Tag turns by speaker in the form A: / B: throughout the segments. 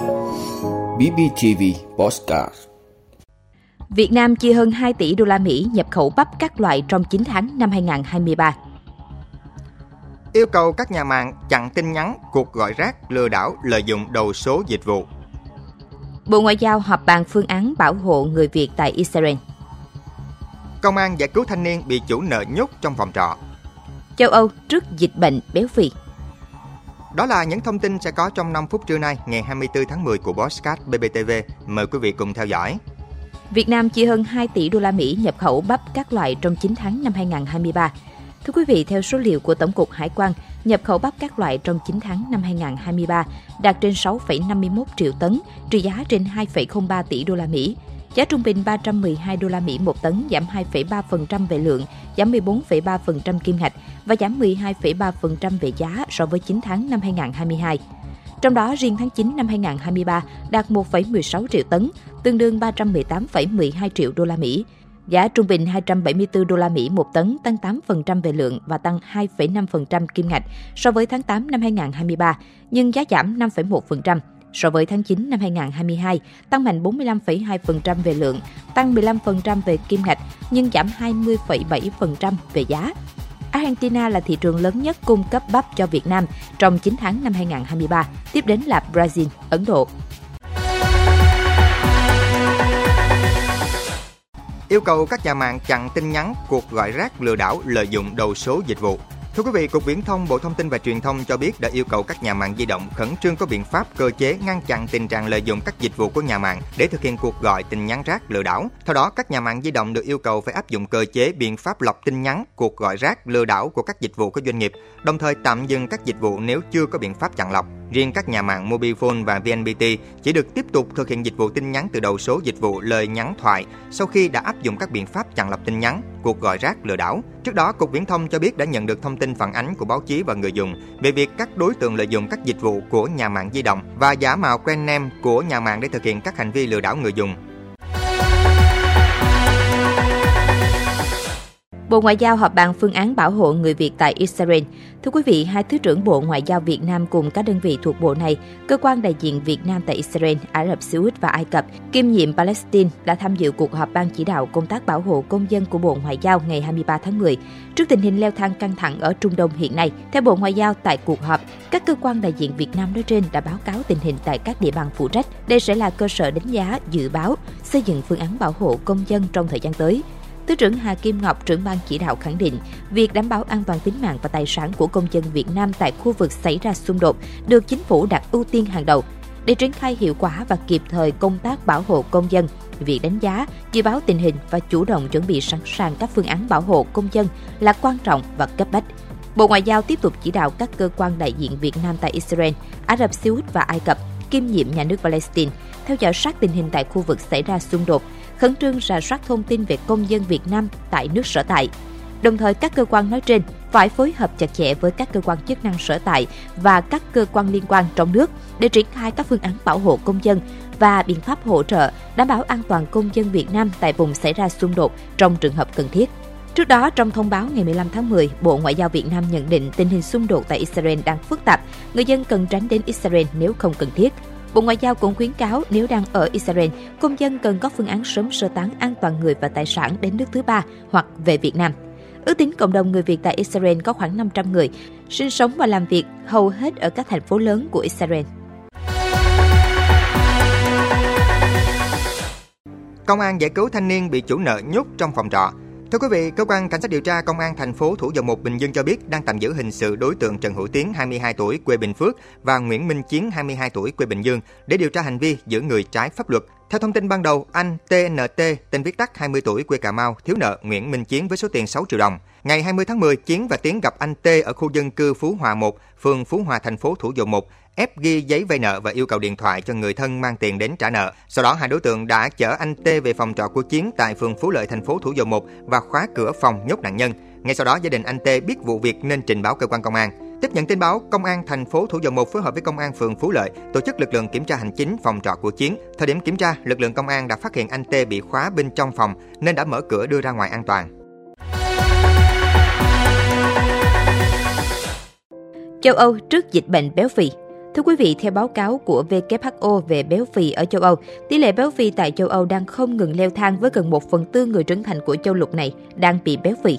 A: BBTV Postcard
B: Việt Nam chi hơn 2 tỷ đô la Mỹ nhập khẩu bắp các loại trong 9 tháng năm 2023.
C: Yêu cầu các nhà mạng chặn tin nhắn, cuộc gọi rác, lừa đảo, lợi dụng đầu số dịch vụ.
B: Bộ Ngoại giao họp bàn phương án bảo hộ người Việt tại Israel.
C: Công an giải cứu thanh niên bị chủ nợ nhốt trong phòng trọ.
B: Châu Âu trước dịch bệnh béo phì.
C: Đó là những thông tin sẽ có trong 5 phút trưa nay, ngày 24 tháng 10 của Bosscat BBTV. Mời quý vị cùng theo dõi.
B: Việt Nam chi hơn 2 tỷ đô la Mỹ nhập khẩu bắp các loại trong 9 tháng năm 2023. Thưa quý vị, theo số liệu của Tổng cục Hải quan, nhập khẩu bắp các loại trong 9 tháng năm 2023 đạt trên 6,51 triệu tấn, trị giá trên 2,03 tỷ đô la Mỹ. Giá trung bình 312 đô la Mỹ một tấn, giảm 2,3% về lượng, giảm 14,3% kim ngạch và giảm 12,3% về giá so với 9 tháng năm 2022. Trong đó, riêng tháng 9 năm 2023 đạt 1,16 triệu tấn, tương đương 318,12 triệu đô la Mỹ. Giá trung bình 274 đô la Mỹ một tấn, tăng 8% về lượng và tăng 2,5% kim ngạch so với tháng 8 năm 2023, nhưng giá giảm 5,1%. So với tháng 9 năm 2022, tăng mạnh 45,2% về lượng, tăng 15% về kim ngạch, nhưng giảm 20,7% về giá. Argentina là thị trường lớn nhất cung cấp bắp cho Việt Nam trong 9 tháng năm 2023, tiếp đến là Brazil, Ấn Độ.
C: Yêu cầu các nhà mạng chặn tin nhắn, cuộc gọi rác lừa đảo lợi dụng đầu số dịch vụ. Thưa quý vị, Cục Viễn thông Bộ Thông tin và Truyền thông cho biết đã yêu cầu các nhà mạng di động khẩn trương có biện pháp cơ chế ngăn chặn tình trạng lợi dụng các dịch vụ của nhà mạng để thực hiện cuộc gọi tin nhắn rác lừa đảo. Theo đó, các nhà mạng di động được yêu cầu phải áp dụng cơ chế biện pháp lọc tin nhắn, cuộc gọi rác lừa đảo của các dịch vụ của doanh nghiệp, đồng thời tạm dừng các dịch vụ nếu chưa có biện pháp chặn lọc. Riêng các nhà mạng Mobifone và VNPT chỉ được tiếp tục thực hiện dịch vụ tin nhắn từ đầu số dịch vụ lời nhắn thoại sau khi đã áp dụng các biện pháp chặn lọc tin nhắn, cuộc gọi rác lừa đảo. Trước đó, Cục Viễn thông cho biết đã nhận được thông tin phản ánh của báo chí và người dùng về việc các đối tượng lợi dụng các dịch vụ của nhà mạng di động và giả mạo quen name của nhà mạng để thực hiện các hành vi lừa đảo người dùng.
B: Bộ Ngoại giao họp bàn phương án bảo hộ người Việt tại Israel. Thưa quý vị, hai Thứ trưởng Bộ Ngoại giao Việt Nam cùng các đơn vị thuộc bộ này, cơ quan đại diện Việt Nam tại Israel, Ả Rập Xê Út và Ai Cập, kiêm nhiệm Palestine đã tham dự cuộc họp ban chỉ đạo công tác bảo hộ công dân của Bộ Ngoại giao ngày 23 tháng 10. Trước tình hình leo thang căng thẳng ở Trung Đông hiện nay, theo Bộ Ngoại giao tại cuộc họp, các cơ quan đại diện Việt Nam nói trên đã báo cáo tình hình tại các địa bàn phụ trách. Đây sẽ là cơ sở đánh giá, dự báo, xây dựng phương án bảo hộ công dân trong thời gian tới. Thứ trưởng Hà Kim Ngọc, trưởng ban chỉ đạo khẳng định, việc đảm bảo an toàn tính mạng và tài sản của công dân Việt Nam tại khu vực xảy ra xung đột được chính phủ đặt ưu tiên hàng đầu. Để triển khai hiệu quả và kịp thời công tác bảo hộ công dân, việc đánh giá, dự báo tình hình và chủ động chuẩn bị sẵn sàng các phương án bảo hộ công dân là quan trọng và cấp bách. Bộ Ngoại giao tiếp tục chỉ đạo các cơ quan đại diện Việt Nam tại Israel, Ả Rập Xê Út và Ai Cập kiêm nhiệm nhà nước Palestine theo dõi sát tình hình tại khu vực xảy ra xung đột, khẩn trương rà soát thông tin về công dân Việt Nam tại nước sở tại. Đồng thời các cơ quan nói trên phải phối hợp chặt chẽ với các cơ quan chức năng sở tại và các cơ quan liên quan trong nước để triển khai các phương án bảo hộ công dân và biện pháp hỗ trợ đảm bảo an toàn công dân Việt Nam tại vùng xảy ra xung đột trong trường hợp cần thiết. Trước đó, trong thông báo ngày 15 tháng 10, Bộ Ngoại giao Việt Nam nhận định tình hình xung đột tại Israel đang phức tạp, người dân cần tránh đến Israel nếu không cần thiết. Bộ Ngoại giao cũng khuyến cáo nếu đang ở Israel, công dân cần có phương án sớm sơ tán an toàn người và tài sản đến nước thứ ba hoặc về Việt Nam. Ước tính cộng đồng người Việt tại Israel có khoảng 500 người, sinh sống và làm việc hầu hết ở các thành phố lớn của Israel.
C: Công an giải cứu thanh niên bị chủ nợ nhốt trong phòng trọ. Thưa quý vị, cơ quan cảnh sát điều tra công an thành phố Thủ Dầu Một Bình Dương cho biết đang tạm giữ hình sự đối tượng Trần Hữu Tiến 22 tuổi quê Bình Phước và Nguyễn Minh Chiến 22 tuổi quê Bình Dương để điều tra hành vi giữ người trái pháp luật. Theo thông tin ban đầu, anh TNT, tên viết tắt 20 tuổi quê Cà Mau, thiếu nợ Nguyễn Minh Chiến với số tiền 6 triệu đồng. Ngày 20 tháng 10, Chiến và Tiến gặp anh T ở khu dân cư Phú Hòa 1, phường Phú Hòa, thành phố Thủ Dầu Một, ép ghi giấy vay nợ và yêu cầu điện thoại cho người thân mang tiền đến trả nợ. Sau đó hai đối tượng đã chở anh T về phòng trọ của Chiến tại phường Phú Lợi thành phố Thủ Dầu Một và khóa cửa phòng nhốt nạn nhân. Ngay sau đó gia đình anh T biết vụ việc nên trình báo cơ quan công an. Tiếp nhận tin báo, công an thành phố Thủ Dầu Một phối hợp với công an phường Phú Lợi tổ chức lực lượng kiểm tra hành chính phòng trọ của Chiến. Thời điểm kiểm tra, lực lượng công an đã phát hiện anh T bị khóa bên trong phòng nên đã mở cửa đưa ra ngoài an toàn.
B: Châu Âu trước dịch bệnh béo phì Thưa quý vị, theo báo cáo của WHO về béo phì ở châu Âu, tỷ lệ béo phì tại châu Âu đang không ngừng leo thang với gần 1 phần tư người trưởng thành của châu lục này đang bị béo phì.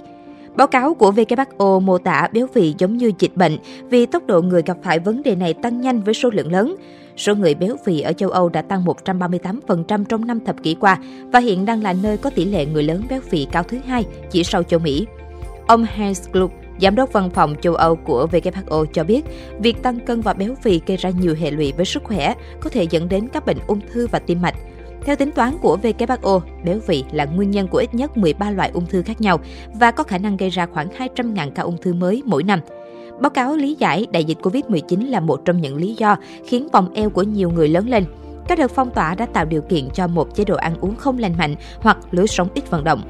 B: Báo cáo của WHO mô tả béo phì giống như dịch bệnh vì tốc độ người gặp phải vấn đề này tăng nhanh với số lượng lớn. Số người béo phì ở châu Âu đã tăng 138% trong năm thập kỷ qua và hiện đang là nơi có tỷ lệ người lớn béo phì cao thứ hai chỉ sau châu Mỹ. Ông Hans Klug, Giám đốc văn phòng châu Âu của WHO cho biết, việc tăng cân và béo phì gây ra nhiều hệ lụy với sức khỏe, có thể dẫn đến các bệnh ung thư và tim mạch. Theo tính toán của WHO, béo phì là nguyên nhân của ít nhất 13 loại ung thư khác nhau và có khả năng gây ra khoảng 200.000 ca ung thư mới mỗi năm. Báo cáo lý giải đại dịch COVID-19 là một trong những lý do khiến vòng eo của nhiều người lớn lên. Các đợt phong tỏa đã tạo điều kiện cho một chế độ ăn uống không lành mạnh hoặc lối sống ít vận động.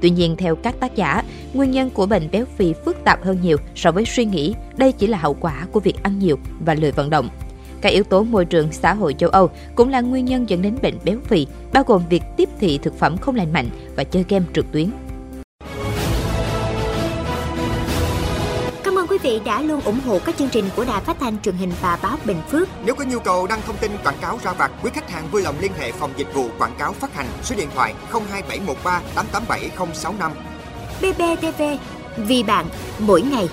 B: Tuy nhiên, theo các tác giả, nguyên nhân của bệnh béo phì phức tạp hơn nhiều so với suy nghĩ. Đây chỉ là hậu quả của việc ăn nhiều và lười vận động. Các yếu tố môi trường xã hội châu Âu cũng là nguyên nhân dẫn đến bệnh béo phì, bao gồm việc tiếp thị thực phẩm không lành mạnh và chơi game trực tuyến.
D: Cảm ơn quý vị đã luôn ủng hộ các chương trình của Đài Phát thanh truyền hình và báo Bình Phước.
C: Nếu có nhu cầu đăng thông tin quảng cáo ra vặt, quý khách hàng vui lòng liên hệ phòng dịch vụ quảng cáo phát hành số điện thoại 02713 887065.
D: BBTV, vì bạn, mỗi ngày.